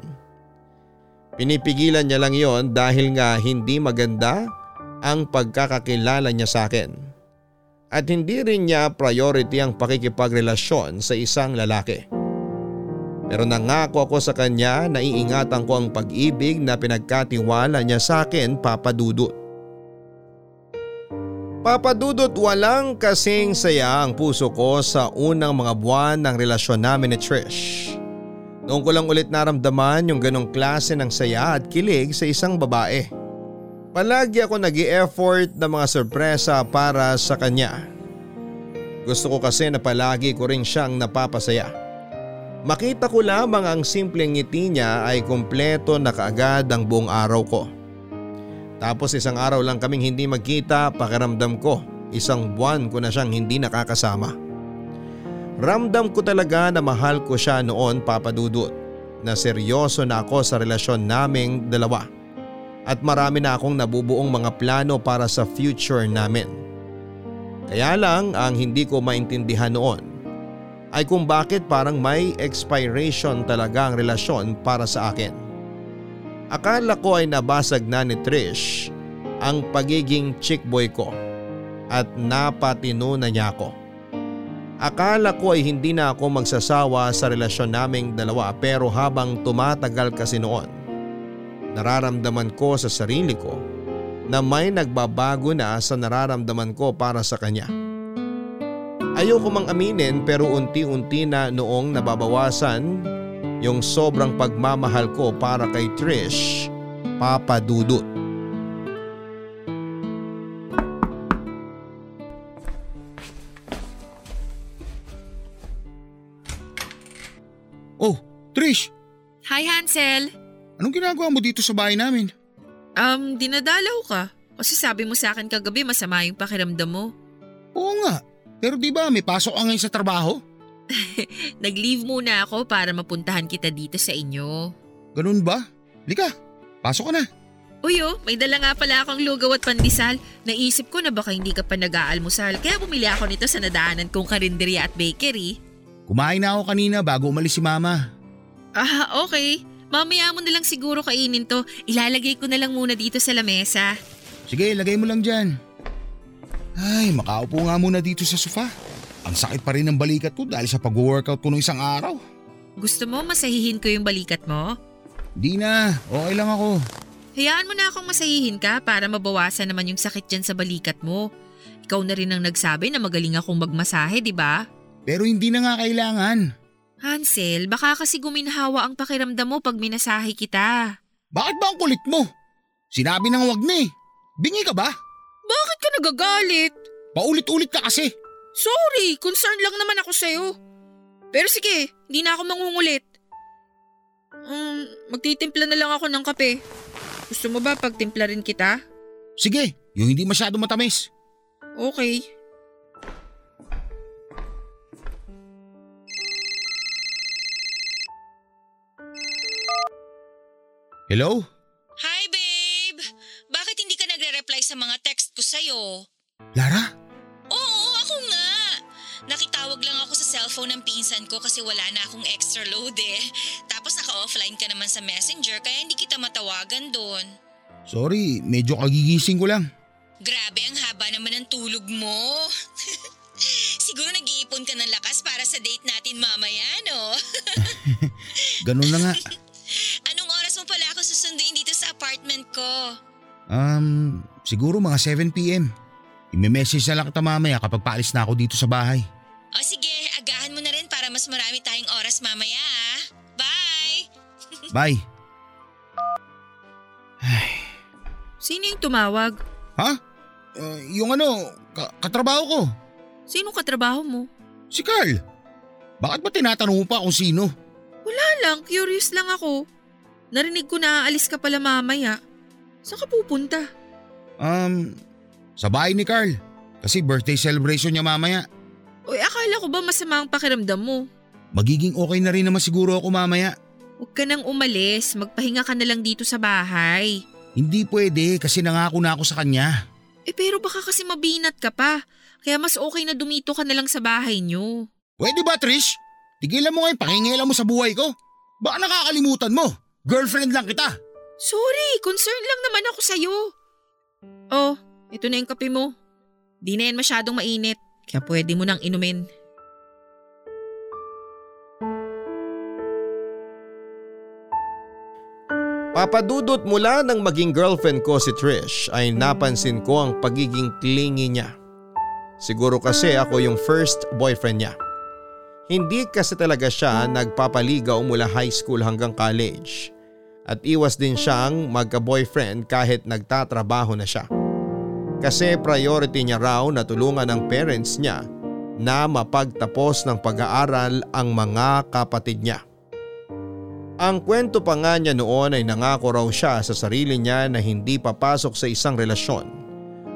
Pinipigilan niya lang yon dahil nga hindi maganda ang pagkakakilala niya sa akin at hindi rin niya priority ang pakikipagrelasyon sa isang lalaki. Pero nangako ako sa kanya na iingatan ko ang pag-ibig na pinagkatiwala niya sa akin papadudot. Papadudot walang kasing saya ang puso ko sa unang mga buwan ng relasyon namin ni Trish. Noong ko lang ulit naramdaman yung ganong klase ng saya at kilig sa isang babae. Palagi ako nag effort ng mga sorpresa para sa kanya. Gusto ko kasi na palagi ko rin siyang napapasaya. Makita ko lamang ang simpleng ngiti niya ay kumpleto na kaagad ang buong araw ko. Tapos isang araw lang kaming hindi magkita, pakiramdam ko, isang buwan ko na siyang hindi nakakasama. Ramdam ko talaga na mahal ko siya noon papadudot, na seryoso na ako sa relasyon naming dalawa. At marami na akong nabubuong mga plano para sa future namin. Kaya lang ang hindi ko maintindihan noon ay kung bakit parang may expiration talaga ang relasyon para sa akin. Akala ko ay nabasag na ni Trish ang pagiging chick boy ko at napatino na niya ako. Akala ko ay hindi na ako magsasawa sa relasyon naming dalawa pero habang tumatagal kasi noon, nararamdaman ko sa sarili ko na may nagbabago na sa nararamdaman ko para sa kanya. Ayoko mang aminin pero unti-unti na noong nababawasan yung sobrang pagmamahal ko para kay Trish, Papa Dudut. Oh, Trish, Hi Hansel! anong ginagawa mo dito sa bahay namin? Um, dinadalaw ka. Kasi sabi mo sa akin kagabi masama yung pakiramdam mo. Oo nga, pero di ba may pasok ka ngayon sa trabaho? Nag-leave muna ako para mapuntahan kita dito sa inyo. Ganun ba? Lika, pasok ka na. Uy oh, may dala nga pala akong lugaw at pandesal. Naisip ko na baka hindi ka pa nag-aalmusal kaya bumili ako nito sa nadaanan kong karinderya at bakery. Kumain na ako kanina bago umalis si mama. Ah, okay. Mamaya mo na lang siguro kainin to. Ilalagay ko na lang muna dito sa lamesa. Sige, lagay mo lang dyan. Ay, makaupo nga muna dito sa sofa. Ang sakit pa rin ng balikat ko dahil sa pag-workout ko nung isang araw. Gusto mo masahihin ko yung balikat mo? Di na, okay lang ako. Hayaan mo na akong masahihin ka para mabawasan naman yung sakit dyan sa balikat mo. Ikaw na rin ang nagsabi na magaling akong magmasahe, di ba? Pero hindi na nga kailangan. Hansel, baka kasi guminhawa ang pakiramdam mo pag minasahe kita. Bakit ba ang kulit mo? Sinabi nang wag na eh. Bingi ka ba? Bakit ka nagagalit? Paulit-ulit ka kasi. Sorry, concern lang naman ako sa'yo. Pero sige, hindi na ako mangungulit. Um, magtitimpla na lang ako ng kape. Gusto mo ba pagtimpla rin kita? Sige, yung hindi masyado matamis. Okay. Hello? Hi, babe! Bakit hindi ka nagre-reply sa mga text ko sa'yo? Lara? Nakitawag lang ako sa cellphone ng pinsan ko kasi wala na akong extra load eh. Tapos naka-offline ka naman sa messenger kaya hindi kita matawagan doon. Sorry, medyo kagigising ko lang. Grabe, ang haba naman ng tulog mo. Siguro nag-iipon ka ng lakas para sa date natin mamaya, no? Ganun na nga. Anong oras mo pala ako susunduin dito sa apartment ko? Um, siguro mga 7pm. I-message na lang kita mamaya kapag paalis na ako dito sa bahay. O sige, agahan mo na rin para mas marami tayong oras mamaya ah. Bye! Bye. Sino yung tumawag? Ha? Uh, yung ano, ka- katrabaho ko. Sino katrabaho mo? Si Carl. Bakit ba tinatanong mo pa kung sino? Wala lang, curious lang ako. Narinig ko na aalis ka pala mamaya. Saan ka pupunta? Um, sa bahay ni Carl. Kasi birthday celebration niya mamaya. Akala ko ba masama ang pakiramdam mo? Magiging okay na rin naman siguro ako mamaya. Huwag ka nang umalis, magpahinga ka na lang dito sa bahay. Hindi pwede kasi nangako na ako sa kanya. Eh pero baka kasi mabinat ka pa. Kaya mas okay na dumito ka na lang sa bahay niyo. Pwede ba Trish? Tigilan mo nga yung mo sa buhay ko. Baka nakakalimutan mo. Girlfriend lang kita. Sorry, concern lang naman ako sa'yo. Oh, ito na yung kape mo. Di na yan masyadong mainit, kaya pwede mo nang inumin. Papadudot mula nang maging girlfriend ko si Trish ay napansin ko ang pagiging clingy niya. Siguro kasi ako yung first boyfriend niya. Hindi kasi talaga siya nagpapaligaw mula high school hanggang college. At iwas din siyang magka-boyfriend kahit nagtatrabaho na siya. Kasi priority niya raw na tulungan ang parents niya na mapagtapos ng pag-aaral ang mga kapatid niya. Ang kwento pa nga niya noon ay nangako raw siya sa sarili niya na hindi papasok sa isang relasyon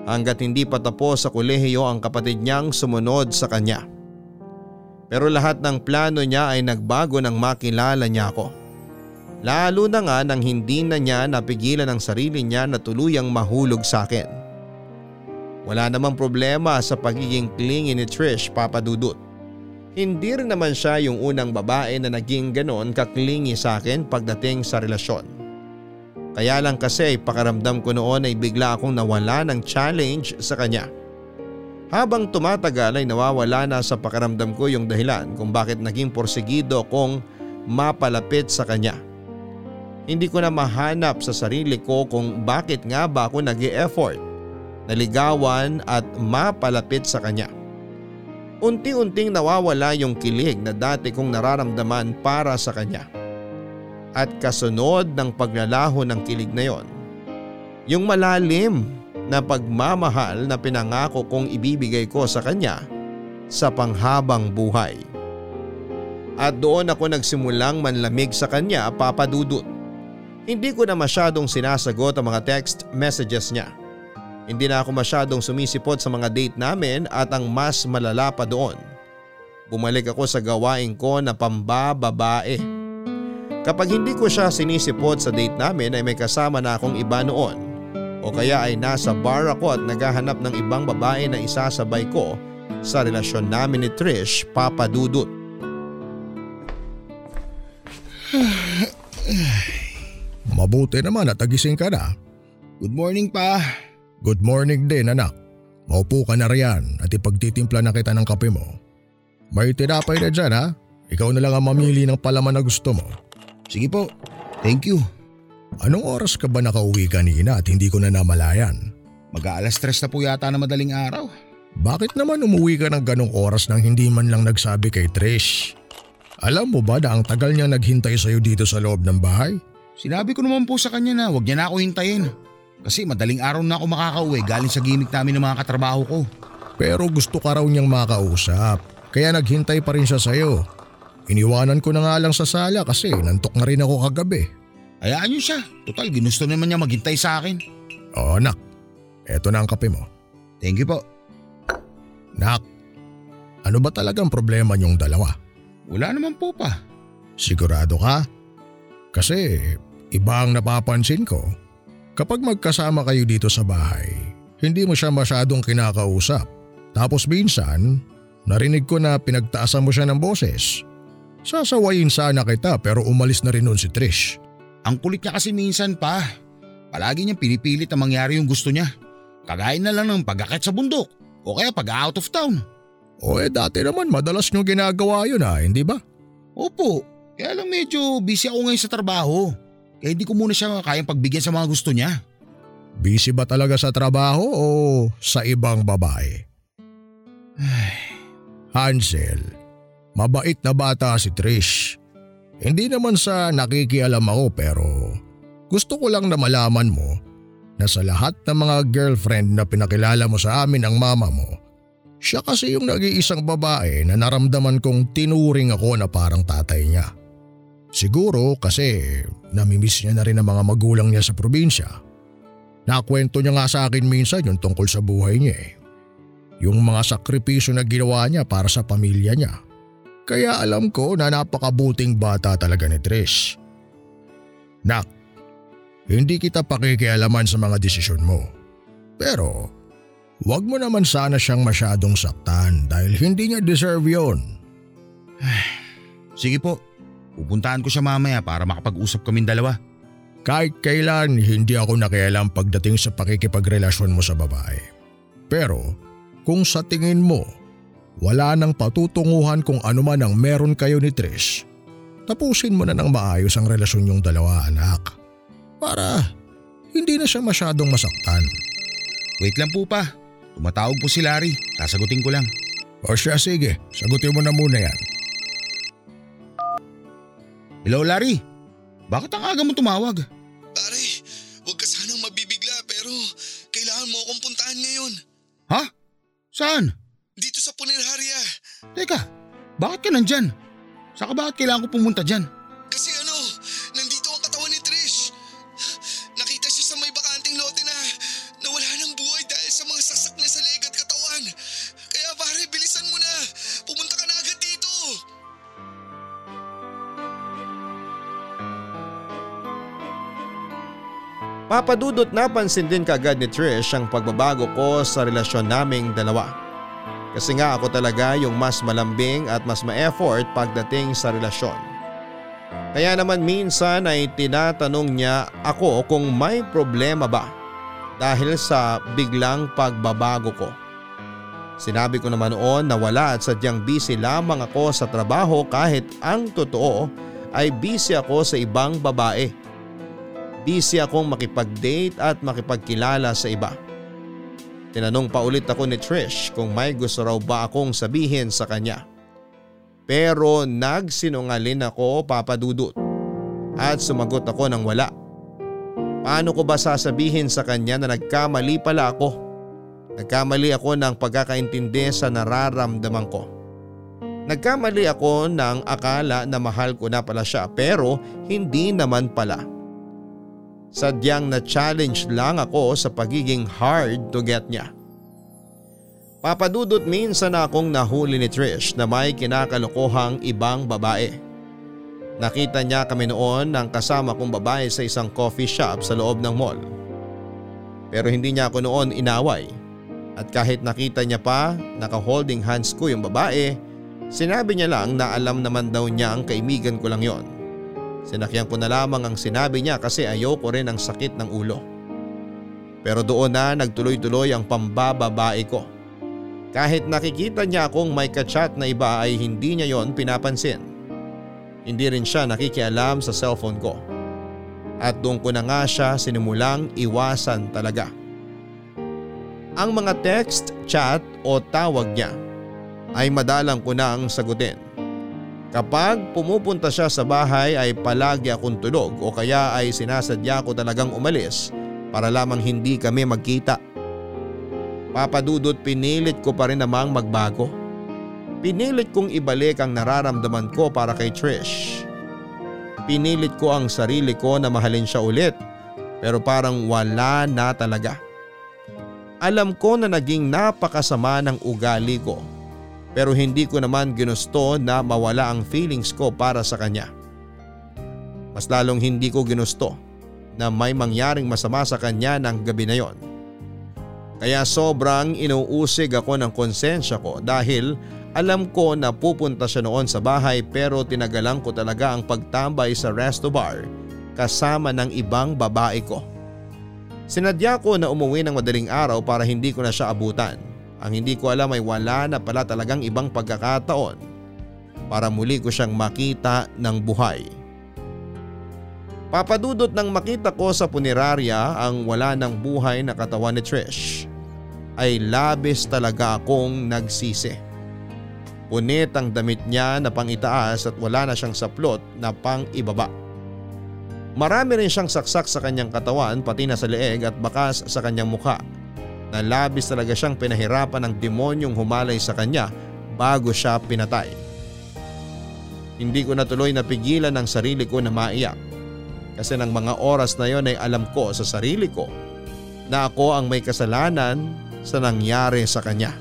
hanggat hindi pa tapos sa kolehiyo ang kapatid niyang sumunod sa kanya. Pero lahat ng plano niya ay nagbago nang makilala niya ako. Lalo na nga nang hindi na niya napigilan ang sarili niya na tuluyang mahulog sa akin. Wala namang problema sa pagiging clingy ni Trish papadudot. Hindi rin naman siya yung unang babae na naging ganon kaklingi sa akin pagdating sa relasyon. Kaya lang kasi pakaramdam ko noon ay bigla akong nawala ng challenge sa kanya. Habang tumatagal ay nawawala na sa pakaramdam ko yung dahilan kung bakit naging porsigido kong mapalapit sa kanya. Hindi ko na mahanap sa sarili ko kung bakit nga ba ako nag effort naligawan at mapalapit sa kanya. Unti-unting nawawala yung kilig na dati kong nararamdaman para sa kanya. At kasunod ng paglalaho ng kilig na yon, yung malalim na pagmamahal na pinangako kong ibibigay ko sa kanya sa panghabang buhay. At doon ako nagsimulang manlamig sa kanya papadudot. Hindi ko na masyadong sinasagot ang mga text messages niya. Hindi na ako masyadong sumisipot sa mga date namin at ang mas malala pa doon. Bumalik ako sa gawain ko na pambababae. Kapag hindi ko siya sinisipot sa date namin ay may kasama na akong iba noon. O kaya ay nasa bar ako at naghahanap ng ibang babae na isasabay ko sa relasyon namin ni Trish papadudot. Mabuti naman at nagising ka na. Good morning pa. Good morning din anak. Maupo ka na riyan at ipagtitimpla na kita ng kape mo. May tinapay na dyan ha. Ikaw na lang ang mamili ng palaman na gusto mo. Sige po. Thank you. Anong oras ka ba nakauwi kanina at hindi ko na namalayan? Mag-aalas stress na po yata na madaling araw. Bakit naman umuwi ka ng ganong oras nang hindi man lang nagsabi kay Trish? Alam mo ba na ang tagal niya naghintay sa'yo dito sa loob ng bahay? Sinabi ko naman po sa kanya na huwag niya na ako hintayin. Kasi madaling araw na ako makakauwi galing sa gimmick namin ng mga katrabaho ko. Pero gusto ka raw niyang makausap. Kaya naghintay pa rin siya sa'yo. Iniwanan ko na nga lang sa sala kasi nantok na rin ako kagabi. Hayaan niyo siya. Total, ginusto naman niya maghintay sa akin. Oo nak, eto na ang kape mo. Thank you po. Nak, ano ba talagang problema niyong dalawa? Wala naman po pa. Sigurado ka? Kasi iba ang napapansin ko. Kapag magkasama kayo dito sa bahay, hindi mo siya masyadong kinakausap. Tapos minsan, narinig ko na pinagtaasan mo siya ng boses. Sasawayin sana kita pero umalis na rin nun si Trish. Ang kulit niya kasi minsan pa. Palagi niyang pinipilit na mangyari yung gusto niya. Kagaya na lang ng pag sa bundok o kaya pag out of town. O eh dati naman madalas niyo ginagawa yun ha, hindi ba? Opo, kaya lang medyo busy ako ngayon sa trabaho. Kaya hindi ko muna siya kayang pagbigyan sa mga gusto niya. Busy ba talaga sa trabaho o sa ibang babae? Hansel, mabait na bata si Trish. Hindi naman sa nakikialam ako pero gusto ko lang na malaman mo na sa lahat ng mga girlfriend na pinakilala mo sa amin ang mama mo, siya kasi yung nag-iisang babae na naramdaman kong tinuring ako na parang tatay niya. Siguro kasi namimiss niya na rin ang mga magulang niya sa probinsya. Nakwento niya nga sa akin minsan yung tungkol sa buhay niya eh. Yung mga sakripisyo na ginawa niya para sa pamilya niya. Kaya alam ko na napakabuting bata talaga ni Trish. Nak, hindi kita pakikialaman sa mga desisyon mo. Pero, wag mo naman sana siyang masyadong saktan dahil hindi niya deserve yon. Sige po, pupuntahan ko siya mamaya para makapag-usap kaming dalawa. Kahit kailan hindi ako nakialam pagdating sa pakikipagrelasyon mo sa babae. Pero kung sa tingin mo wala nang patutunguhan kung ano man ang meron kayo ni Trish, tapusin mo na ng maayos ang relasyon yung dalawa anak. Para hindi na siya masyadong masaktan. Wait lang po pa. Tumatawag po si Larry. Sasagutin ko lang. O siya sige, sagutin mo na muna yan. Hello Larry. Bakit ang aga mo tumawag? Pare, huwag ka sanang mabibigla pero kailangan mo akong puntahan ngayon. Ha? Saan? Dito sa Punerharya. Teka, bakit ka nandyan? Saka bakit kailangan ko pumunta dyan? Papadudot napansin din kagad ni Trish ang pagbabago ko sa relasyon naming dalawa. Kasi nga ako talaga yung mas malambing at mas ma-effort pagdating sa relasyon. Kaya naman minsan ay tinatanong niya ako kung may problema ba dahil sa biglang pagbabago ko. Sinabi ko naman noon na wala at sadyang busy lamang ako sa trabaho kahit ang totoo ay busy ako sa ibang babae. Busy akong makipag-date at makipagkilala sa iba. Tinanong pa ulit ako ni Trish kung may gusto raw ba akong sabihin sa kanya. Pero nagsinungalin ako papadudot at sumagot ako ng wala. Paano ko ba sasabihin sa kanya na nagkamali pala ako? Nagkamali ako ng pagkakaintindi sa nararamdaman ko. Nagkamali ako ng akala na mahal ko na pala siya pero hindi naman pala. Sadyang na-challenge lang ako sa pagiging hard to get niya. Papadudot minsan akong nahuli ni Trish na may kinakalokohang ibang babae. Nakita niya kami noon ng kasama kong babae sa isang coffee shop sa loob ng mall. Pero hindi niya ako noon inaway. At kahit nakita niya pa naka-holding hands ko yung babae, sinabi niya lang na alam naman daw niya ang kaibigan ko lang yon. Sinakyan ko na lamang ang sinabi niya kasi ayoko rin ang sakit ng ulo. Pero doon na nagtuloy-tuloy ang pambababae ko. Kahit nakikita niya akong may kachat na iba ay hindi niya yon pinapansin. Hindi rin siya nakikialam sa cellphone ko. At doon ko na nga siya sinimulang iwasan talaga. Ang mga text, chat o tawag niya ay madalang ko na ang sagutin. Kapag pumupunta siya sa bahay ay palagi akong tulog o kaya ay sinasadya ko talagang umalis para lamang hindi kami magkita. Papadudot pinilit ko pa rin namang magbago. Pinilit kong ibalik ang nararamdaman ko para kay Trish. Pinilit ko ang sarili ko na mahalin siya ulit pero parang wala na talaga. Alam ko na naging napakasama ng ugali ko pero hindi ko naman ginusto na mawala ang feelings ko para sa kanya. Mas lalong hindi ko ginusto na may mangyaring masama sa kanya ng gabi na yon. Kaya sobrang inuusig ako ng konsensya ko dahil alam ko na pupunta siya noon sa bahay pero tinagalan ko talaga ang pagtambay sa resto bar kasama ng ibang babae ko. Sinadya ko na umuwi ng madaling araw para hindi ko na siya abutan ang hindi ko alam ay wala na pala talagang ibang pagkakataon para muli ko siyang makita ng buhay. Papadudot nang makita ko sa punerarya ang wala ng buhay na katawan ni Trish ay labis talaga akong nagsisi. Punit ang damit niya na pang itaas at wala na siyang saplot na pang ibaba. Marami rin siyang saksak sa kanyang katawan pati na sa leeg at bakas sa kanyang mukha na labis talaga siyang pinahirapan ng demonyong humalay sa kanya bago siya pinatay. Hindi ko natuloy napigilan ang sarili ko na maiyak kasi ng mga oras na yon ay alam ko sa sarili ko na ako ang may kasalanan sa nangyari sa kanya.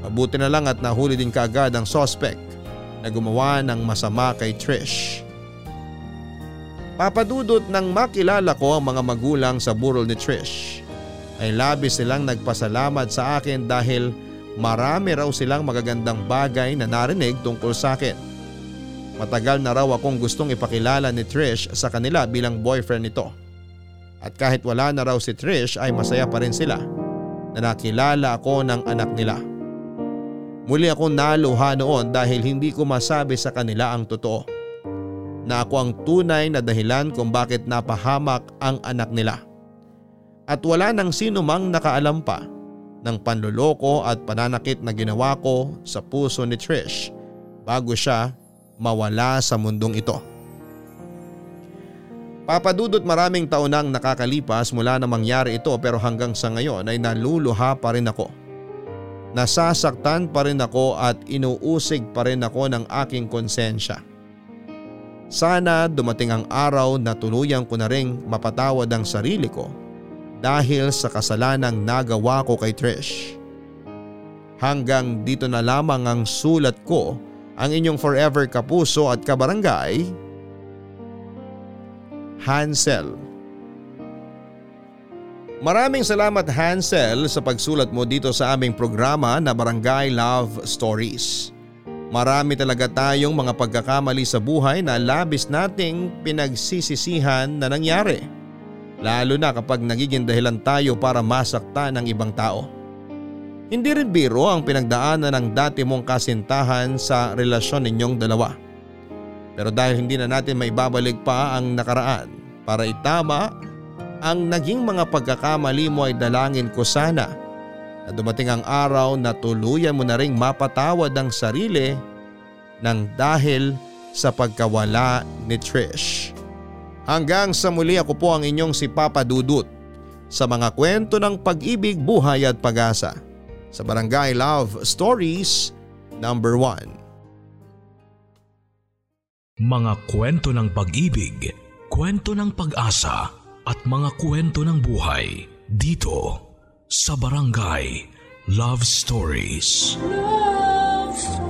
Mabuti na lang at nahuli din kaagad ang suspect na gumawa ng masama kay Trish. Papadudot nang makilala ko ang mga magulang sa burol ni Trish ay labis silang nagpasalamat sa akin dahil marami raw silang magagandang bagay na narinig tungkol sa akin. Matagal na raw akong gustong ipakilala ni Trish sa kanila bilang boyfriend nito. At kahit wala na raw si Trish ay masaya pa rin sila na nakilala ako ng anak nila. Muli akong naluha noon dahil hindi ko masabi sa kanila ang totoo. Na ako ang tunay na dahilan kung bakit napahamak ang anak nila at wala nang sino mang nakaalam pa ng panluloko at pananakit na ginawa ko sa puso ni Trish bago siya mawala sa mundong ito. Papadudot maraming taon nang nakakalipas mula na mangyari ito pero hanggang sa ngayon ay naluluha pa rin ako. nasasaktan pa rin ako at inuusig pa rin ako ng aking konsensya. Sana dumating ang araw na tuluyan ko na ring mapatawad ang sarili ko dahil sa kasalanang nagawa ko kay Trish. Hanggang dito na lamang ang sulat ko ang inyong forever kapuso at kabarangay, Hansel. Maraming salamat Hansel sa pagsulat mo dito sa aming programa na Barangay Love Stories. Marami talaga tayong mga pagkakamali sa buhay na labis nating pinagsisisihan na nangyari. Lalo na kapag nagiging dahilan tayo para masaktan ng ibang tao. Hindi rin biro ang pinagdaanan ng dati mong kasintahan sa relasyon ninyong dalawa. Pero dahil hindi na natin maibabalik pa ang nakaraan para itama ang naging mga pagkakamali mo ay dalangin ko sana na dumating ang araw na tuluyan mo na ring mapatawad ang sarili ng dahil sa pagkawala ni Trish. Hanggang sa muli ako po ang inyong si Papa Dudut sa mga kwento ng pag-ibig, buhay at pag-asa sa Barangay Love Stories number 1. Mga kwento ng pag-ibig, kwento ng pag-asa at mga kwento ng buhay dito sa Barangay Love Stories. Love Stories.